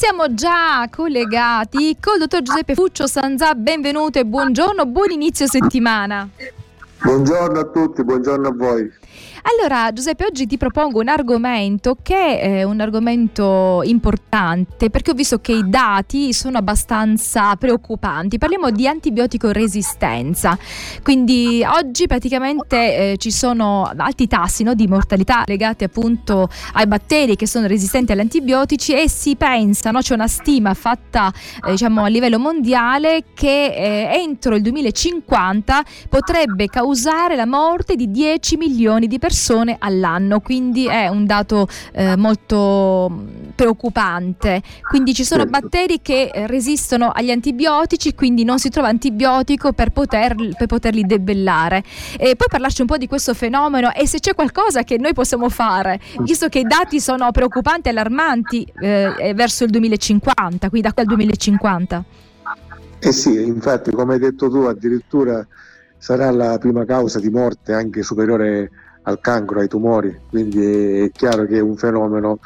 siamo già collegati col dottor Giuseppe Fuccio Sanzà, benvenuto e buongiorno, buon inizio settimana. Buongiorno a tutti, buongiorno a voi. Allora, Giuseppe, oggi ti propongo un argomento che è un argomento importante perché ho visto che i dati sono abbastanza preoccupanti. Parliamo di antibiotico resistenza. Quindi oggi praticamente eh, ci sono alti tassi no, di mortalità legati appunto ai batteri che sono resistenti agli antibiotici e si pensa, no, c'è una stima fatta eh, diciamo a livello mondiale che eh, entro il 2050 potrebbe causare la morte di 10 milioni di persone persone all'anno, quindi è un dato eh, molto mm, preoccupante. Quindi ci sono batteri che resistono agli antibiotici, quindi non si trova antibiotico per, poter, per poterli debellare. E poi parlarci un po' di questo fenomeno e se c'è qualcosa che noi possiamo fare, visto che i dati sono preoccupanti e allarmanti eh, verso il 2050, quindi da qui al 2050. Eh sì, infatti come hai detto tu addirittura sarà la prima causa di morte anche superiore al cancro, ai tumori, quindi è chiaro che è un fenomeno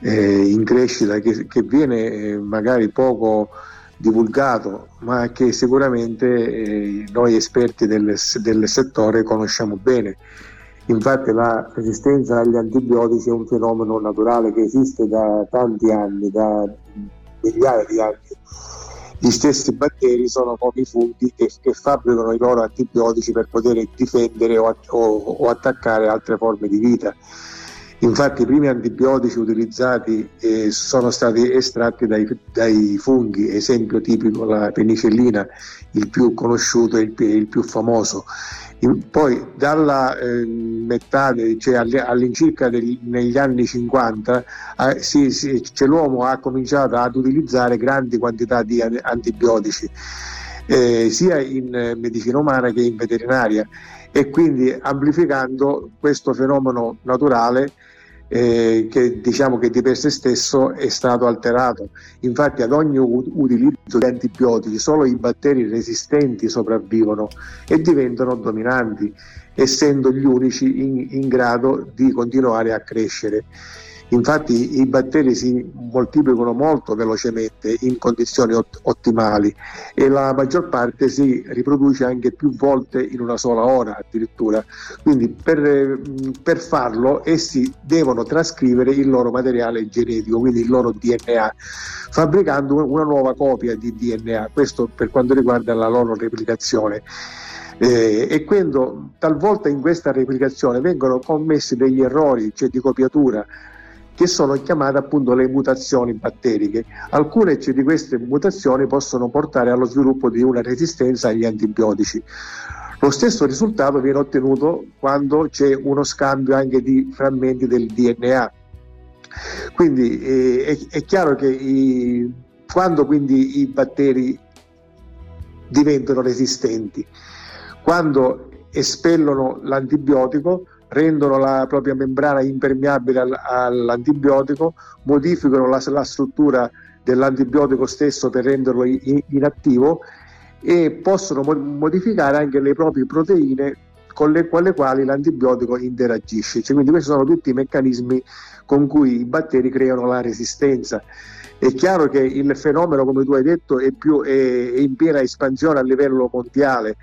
eh, in crescita che, che viene eh, magari poco divulgato, ma che sicuramente eh, noi esperti del, del, settore conosciamo bene. Infatti la resistenza agli antibiotici è un fenomeno naturale che esiste da tanti anni, da migliaia di anni gli stessi batteri sono come i funghi che, che, fabbricano i loro antibiotici per poter difendere o, o, o, attaccare altre forme di vita. Infatti i primi antibiotici utilizzati eh, sono stati estratti dai, dai, funghi, esempio tipico la penicillina, il più conosciuto e il, il più famoso. Poi dalla eh, metà, cioè all'incirca degli, negli anni 50, eh, sì, sì, cioè l'uomo ha cominciato ad utilizzare grandi quantità di antibiotici, eh, sia in medicina umana che in veterinaria e quindi amplificando questo fenomeno naturale eh, che diciamo che di per sé stesso è stato alterato. Infatti ad ogni utilizzo di antibiotici solo i batteri resistenti sopravvivono e diventano dominanti, essendo gli unici in, in grado di continuare a crescere. Infatti i batteri si moltiplicano molto velocemente in condizioni ot- ottimali e la maggior parte si riproduce anche più volte in una sola ora addirittura. Quindi per, per farlo essi devono trascrivere il loro materiale genetico, quindi il loro DNA, fabbricando una nuova copia di DNA. Questo per quanto riguarda la loro replicazione. Eh, e quando talvolta in questa replicazione vengono commessi degli errori, cioè di copiatura, che sono chiamate appunto le mutazioni batteriche. Alcune di queste mutazioni possono portare allo sviluppo di una resistenza agli antibiotici. Lo stesso risultato viene ottenuto quando c'è uno scambio anche di frammenti del DNA. Quindi eh, è, è, chiaro che i, quando quindi i batteri diventano resistenti, quando espellono l'antibiotico, rendono la propria membrana impermeabile al, all'antibiotico, modificano la, la, struttura dell'antibiotico stesso per renderlo in, inattivo e possono modificare anche le proprie proteine con le, con le quali l'antibiotico interagisce. Cioè, quindi questi sono tutti i meccanismi con cui i batteri creano la resistenza. È chiaro che il fenomeno, come tu hai detto, è, più, è, è in piena espansione a livello mondiale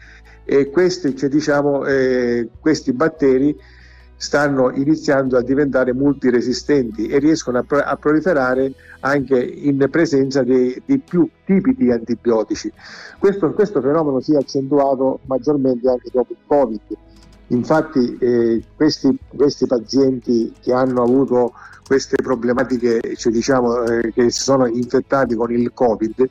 e questi, cioè, diciamo, eh, questi batteri stanno iniziando a diventare multiresistenti e riescono a, pro- a proliferare anche in presenza di, di, più tipi di antibiotici. Questo, questo, fenomeno si è accentuato maggiormente anche dopo il Covid. Infatti eh, questi, questi, pazienti che hanno avuto queste problematiche, cioè diciamo, eh, che si sono infettati con il Covid,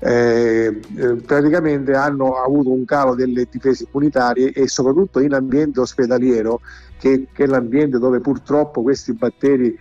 eh, eh, praticamente hanno avuto un calo delle difese immunitarie e soprattutto in ambiente ospedaliero, che, che è l'ambiente dove purtroppo questi batteri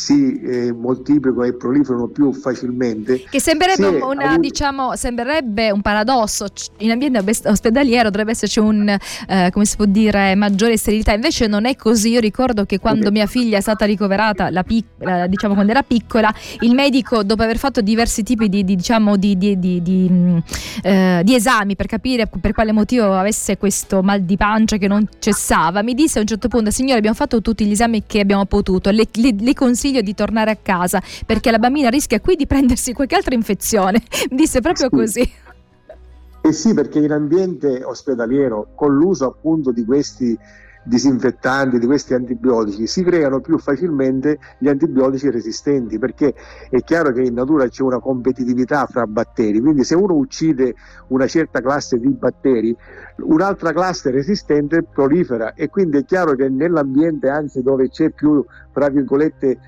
si eh, moltiplicano e proliferano più facilmente. Che sembrerebbe, una, avuto... diciamo, sembrerebbe un paradosso, in ambiente ospedaliero dovrebbe esserci un, eh, come si può dire, maggiore sterilità, invece non è così. Io ricordo che quando okay. mia figlia è stata ricoverata, la pic- diciamo quando era piccola, il medico dopo aver fatto diversi tipi di, di, diciamo, di, di mm, eh, esami per capire per quale motivo avesse questo mal di pancia che non cessava, mi disse a un certo punto, signore abbiamo fatto tutti gli esami che abbiamo potuto, le, le, le consiglio consiglio di tornare a casa perché la bambina rischia qui di prendersi qualche altra infezione. Disse proprio sì. così. Eh sì, perché in ambiente ospedaliero, con l'uso appunto di questi disinfettanti, di questi antibiotici, si creano più facilmente gli antibiotici resistenti, perché è chiaro che in natura c'è una competitività fra batteri, quindi se uno uccide una certa classe di batteri, un'altra classe resistente prolifera. E quindi è chiaro che nell'ambiente anzi dove c'è più, fra virgolette,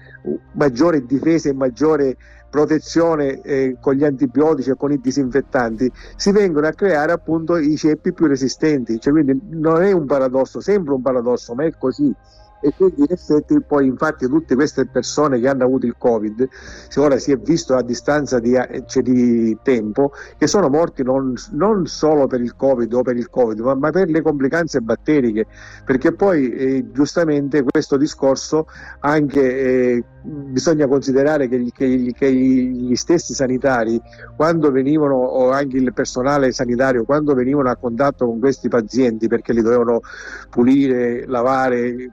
maggiore difesa e maggiore protezione eh, con gli antibiotici e con i disinfettanti, si vengono a creare appunto i ceppi più resistenti. Cioè, quindi non è un paradosso, sembra un paradosso, ma è così e quindi in effetti poi infatti tutte queste persone che hanno avuto il covid ora si è visto a distanza di, cioè di tempo che sono morti non, non, solo per il covid o per il covid ma, ma per le complicanze batteriche. Perché poi eh, giustamente questo discorso anche eh, bisogna considerare che, che, che, gli stessi sanitari quando venivano o anche il personale sanitario quando venivano a contatto con questi pazienti perché li dovevano pulire, lavare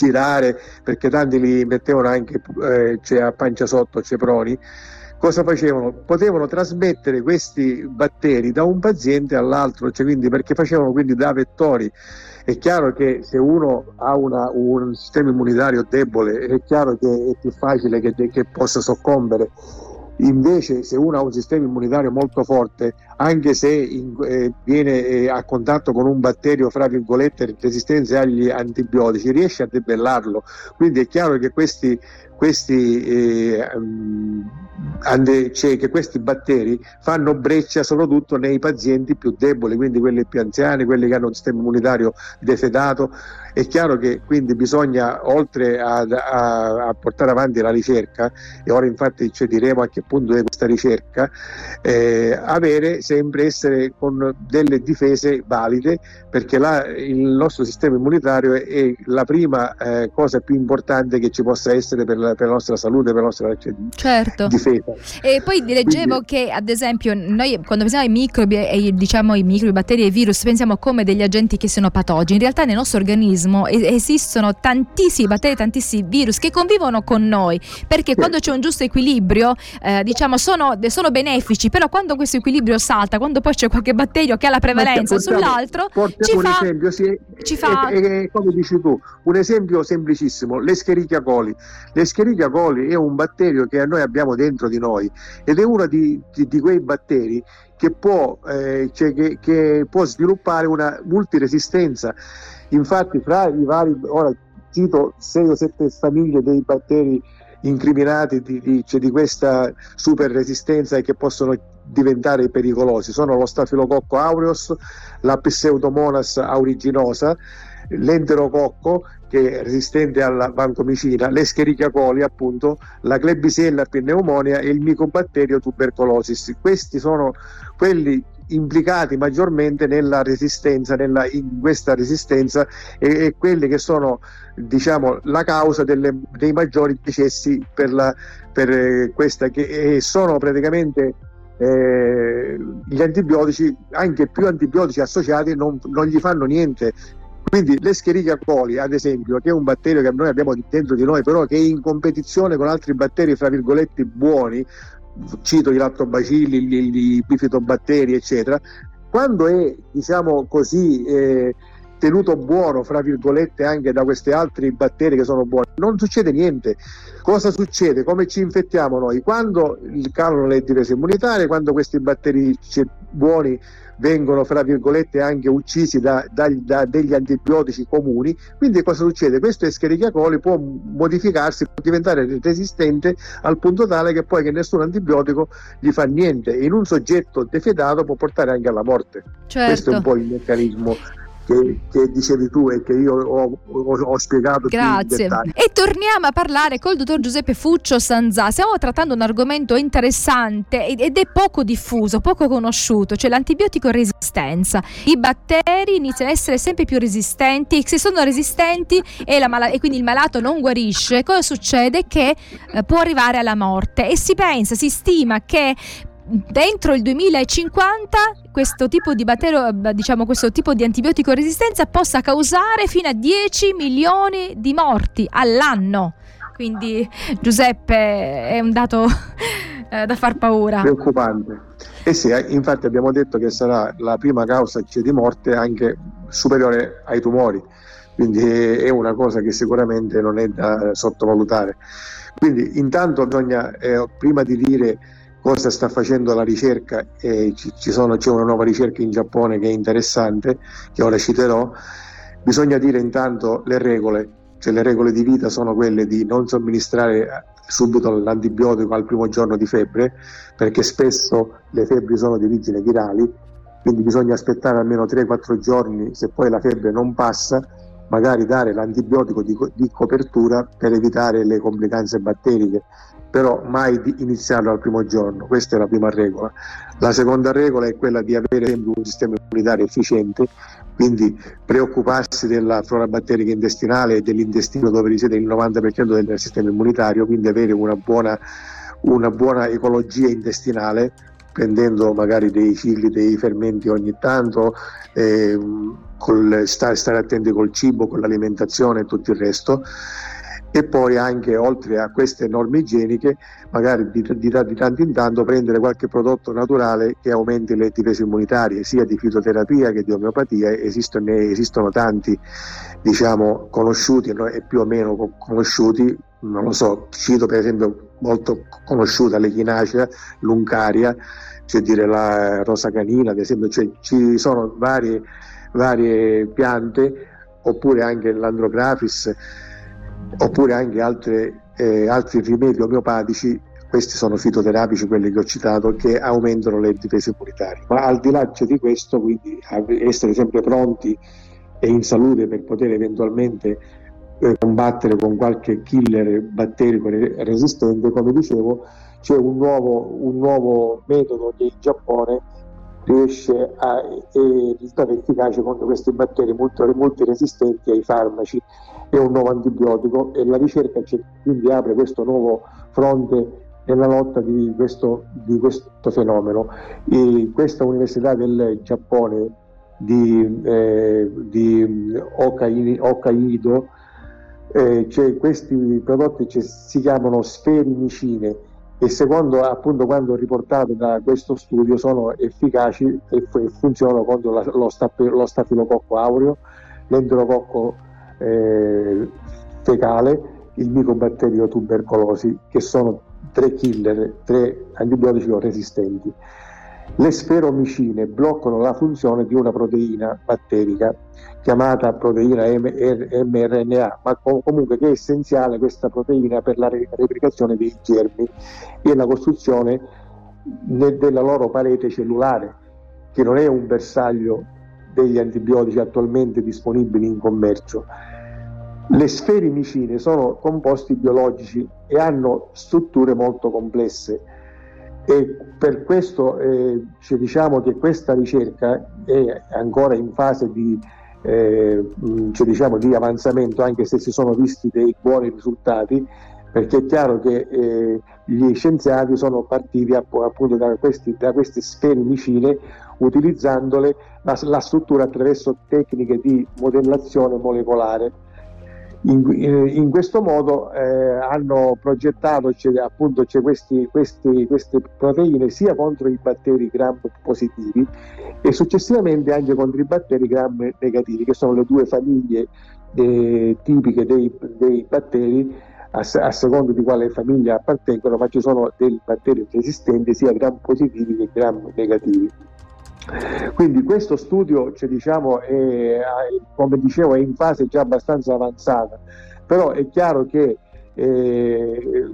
girare perché tanti li mettevano anche eh, a pancia sotto ceproni cosa facevano? Potevano trasmettere questi batteri da un paziente all'altro, cioè quindi perché facevano quindi da vettori. È chiaro che se uno ha una, un sistema immunitario debole, è chiaro che è più facile che, che possa soccombere Invece se uno ha un sistema immunitario molto forte, anche se in, eh, viene eh, a contatto con un batterio, fra virgolette, resistente agli antibiotici, riesce a debellarlo. Quindi è chiaro che questi, questi, eh, cioè che questi batteri fanno breccia soprattutto nei pazienti più deboli, quindi quelli più anziani, quelli che hanno un sistema immunitario defedato è chiaro che quindi bisogna, oltre a, a, a portare avanti la ricerca, e ora infatti ci diremo a che punto è questa ricerca, eh, avere sempre essere con delle difese valide, perché la, il nostro sistema immunitario è, è la prima eh, cosa più importante che ci possa essere per la, per la nostra salute, per la nostra cioè, certo. difesa. E poi leggevo quindi, che, ad esempio, noi quando pensiamo ai microbi, e, diciamo i microbi, batteri e virus, pensiamo come degli agenti che sono patogeni. In realtà nel nostro organismo esistono tantissimi batteri, tantissimi virus che convivono con noi, perché quando c'è un giusto equilibrio, eh, diciamo, sono, sono, benefici, però quando questo equilibrio salta, quando poi c'è qualche batterio che ha la prevalenza portiamo, sull'altro, ci un fa, esempio, sì, ci fa... È, è, è, come dici tu, un esempio semplicissimo, l'Escherichia coli. L'Escherichia coli è un batterio che noi abbiamo dentro di noi ed è uno di, di, di quei batteri che può, eh, cioè che, che può sviluppare una multiresistenza. Infatti, fra i vari, ora cito 6 o 7 famiglie dei batteri incriminati di, di, cioè di questa super resistenza e che possono diventare pericolosi sono lo stafilococco aureus, la pseudomonas aeruginosa, l'enterococco che è resistente alla vancomicina, l'escherichia coli appunto, la klebsiella pneumonia e il micobatterio tuberculosis. Questi sono quelli implicati maggiormente nella resistenza, nella, in questa resistenza e, e quelle che sono diciamo, la causa delle, dei maggiori decessi per, la, per eh, questa che sono praticamente eh, gli antibiotici, anche più antibiotici associati non, non gli fanno niente. Quindi l'Escherichia coli, ad esempio, che è un batterio che noi abbiamo dentro di noi, però che è in competizione con altri batteri, fra virgolette, buoni, cito i lattobacilli, i bifitobatteri, eccetera, quando è diciamo così eh, tenuto buono, fra virgolette, anche da questi altri batteri che sono buoni, non succede niente. Cosa succede? Come ci infettiamo noi? Quando calano le difese immunitarie, quando questi batteri buoni vengono fra virgolette anche uccisi da, da, da degli antibiotici comuni quindi cosa succede? questo Escherichia coli può modificarsi può diventare resistente al punto tale che poi che nessun antibiotico gli fa niente in un soggetto defedato può portare anche alla morte certo. questo è un po' il meccanismo che, che, dicevi tu e che io ho, ho, ho spiegato. Grazie. E torniamo a parlare col dottor Giuseppe Fuccio Sanzà. Stiamo trattando un argomento interessante ed è poco diffuso, poco conosciuto, cioè l'antibiotico resistenza. I batteri iniziano a essere sempre più resistenti e se sono resistenti e, mal- e quindi il malato non guarisce, cosa succede? Che eh, può arrivare alla morte e si pensa, si stima che dentro il 2050 questo tipo di batterio, diciamo questo tipo di antibiotico resistenza possa causare fino a 10 milioni di morti all'anno. Quindi Giuseppe è un dato eh, da far paura. Preoccupante. Eh sì, eh, infatti abbiamo detto che sarà la prima causa di morte anche superiore ai tumori, quindi è una cosa che sicuramente non è da sottovalutare. Quindi intanto bisogna, eh, prima di dire cosa sta facendo la ricerca, ci sono, c'è una nuova ricerca in Giappone che è interessante, che ora citerò, bisogna dire intanto le regole, cioè le regole di vita sono quelle di non somministrare subito l'antibiotico al primo giorno di febbre, perché spesso le febbri sono di origine virali, quindi bisogna aspettare almeno 3-4 giorni, se poi la febbre non passa, magari dare l'antibiotico di, di copertura per evitare le complicanze batteriche, però mai di iniziarlo al primo giorno, questa è la prima regola. La seconda regola è quella di avere sempre un sistema immunitario efficiente, quindi preoccuparsi della flora batterica intestinale e dell'intestino dove risiede il 90% del sistema immunitario, quindi avere una buona, una buona ecologia intestinale prendendo magari dei cicli, dei fermenti ogni tanto, eh, col, stare, stare attenti col cibo, con l'alimentazione e tutto il resto e poi anche oltre a queste norme igieniche magari di, di, di, tanto in tanto prendere qualche prodotto naturale che aumenti le difese immunitarie sia di fitoterapia che di omeopatia. Esistono, esistono tanti diciamo conosciuti e più o meno conosciuti. Non lo so, cito per esempio molto conosciuta l'echinacea, l'uncaria cioè dire la rosa canina ad esempio cioè, ci sono varie, varie piante oppure anche l'andrografis oppure anche altre, eh, altri rimedi omeopatici, questi sono fitoterapici, quelli che ho citato, che aumentano le difese immunitarie. Ma al di là di questo, quindi essere sempre pronti e in salute per poter eventualmente eh, combattere con qualche killer batterico resistente, come dicevo, c'è un nuovo, un nuovo metodo che in Giappone riesce a risultare efficace contro questi batteri molto, molto resistenti ai farmaci e un nuovo antibiotico e la ricerca quindi apre questo nuovo fronte nella lotta di questo, di questo fenomeno. E questa Università del Giappone di, eh, di Hokkaido, eh, cioè questi prodotti cioè, si chiamano sferimicine e secondo appunto quanto riportato da questo studio sono efficaci e, f- funzionano contro la, lo, staff- lo stafilococco aureo, l'enterococco eh, fecale, il micobatterio tubercolosi, che sono tre killer, tre antibiotici resistenti. Le sferomicine bloccano la funzione di una proteina batterica chiamata proteina mRNA, ma comunque che è essenziale questa proteina per la replicazione dei germi e la costruzione della loro parete cellulare, che non è un bersaglio degli antibiotici attualmente disponibili in commercio. Le sferimicine sono composti biologici e hanno strutture molto complesse e per questo eh, ci diciamo che questa ricerca è ancora in fase di, eh, cioè diciamo di avanzamento anche se si sono visti dei buoni risultati perché è chiaro che eh, gli scienziati sono partiti appunto da, questi, da queste sferimicine utilizzandole la, la struttura attraverso tecniche di modellazione molecolare in, in, questo modo eh, hanno progettato c'è, appunto c'è questi, questi, queste proteine sia contro i batteri gram positivi e successivamente anche contro i batteri gram negativi che sono le due famiglie eh, tipiche dei, dei batteri a, a, seconda di quale famiglia appartengono ma ci sono dei batteri resistenti sia gram positivi che gram negativi quindi questo studio, cioè, diciamo, è, come dicevo, è in fase già abbastanza avanzata, però è chiaro che eh,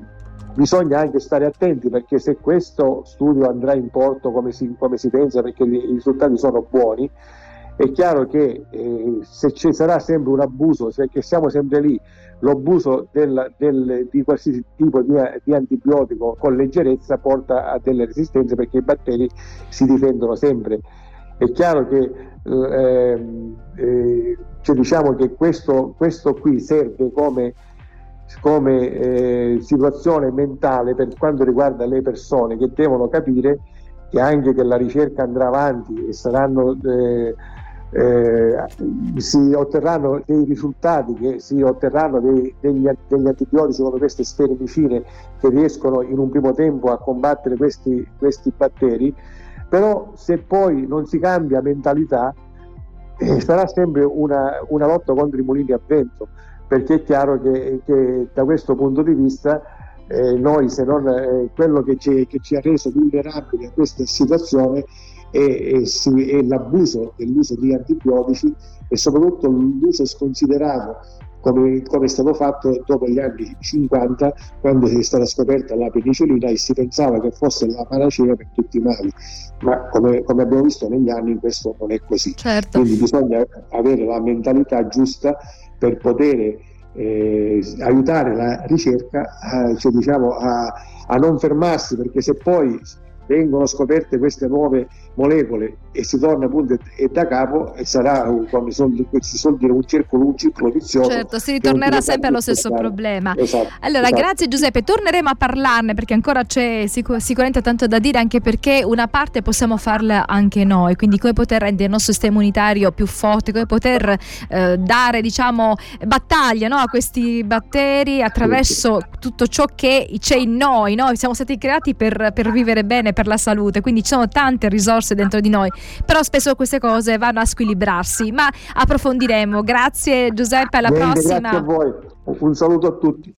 bisogna anche stare attenti perché se questo studio andrà in porto come si, come si pensa, perché i risultati sono buoni, è chiaro che eh, se ci sarà sempre un abuso, se siamo sempre lì, l'abuso del, del, di qualsiasi tipo di, di, antibiotico con leggerezza porta a delle resistenze perché i batteri si difendono sempre. È chiaro che eh, eh, cioè diciamo che questo, questo, qui serve come, come eh, situazione mentale per quanto riguarda le persone che devono capire che anche che la ricerca andrà avanti e saranno eh, eh, si otterranno dei risultati, che si otterranno dei, degli, degli, antibiotici come queste sfermicine che riescono in un primo tempo a combattere questi, questi batteri, però se poi non si cambia mentalità eh, sarà sempre una, una, lotta contro i mulini a vento, perché è chiaro che, che da questo punto di vista eh, noi se non eh, quello che ci ha reso vulnerabili a questa situazione e, e, si, e l'abuso dell'uso di antibiotici e soprattutto l'uso sconsiderato come, come, è stato fatto dopo gli anni 50 quando è stata scoperta la penicillina e si pensava che fosse la panacea per tutti i mali ma come, come abbiamo visto negli anni questo non è così certo. quindi bisogna avere la mentalità giusta per poter eh, aiutare la ricerca a, cioè, diciamo, a, a non fermarsi perché se poi vengono scoperte queste nuove molecole e si torna appunto e da capo e sarà come si suol dire un circolo, un ciclo vizioso. Certo, si ritornerà sempre allo stesso fare. problema. Esatto, allora, esatto. grazie Giuseppe, torneremo a parlarne perché ancora c'è sicur- sicuramente tanto da dire anche perché una parte possiamo farla anche noi, quindi come poter rendere il nostro sistema immunitario più forte, come poter eh, dare diciamo battaglia no, a questi batteri attraverso tutto ciò che c'è in noi, no? siamo stati creati per, per vivere bene, per la salute, quindi ci sono tante risorse dentro di noi, però spesso queste cose vanno a squilibrarsi, ma approfondiremo. Grazie Giuseppe, alla Bene, prossima. Grazie a voi, un saluto a tutti.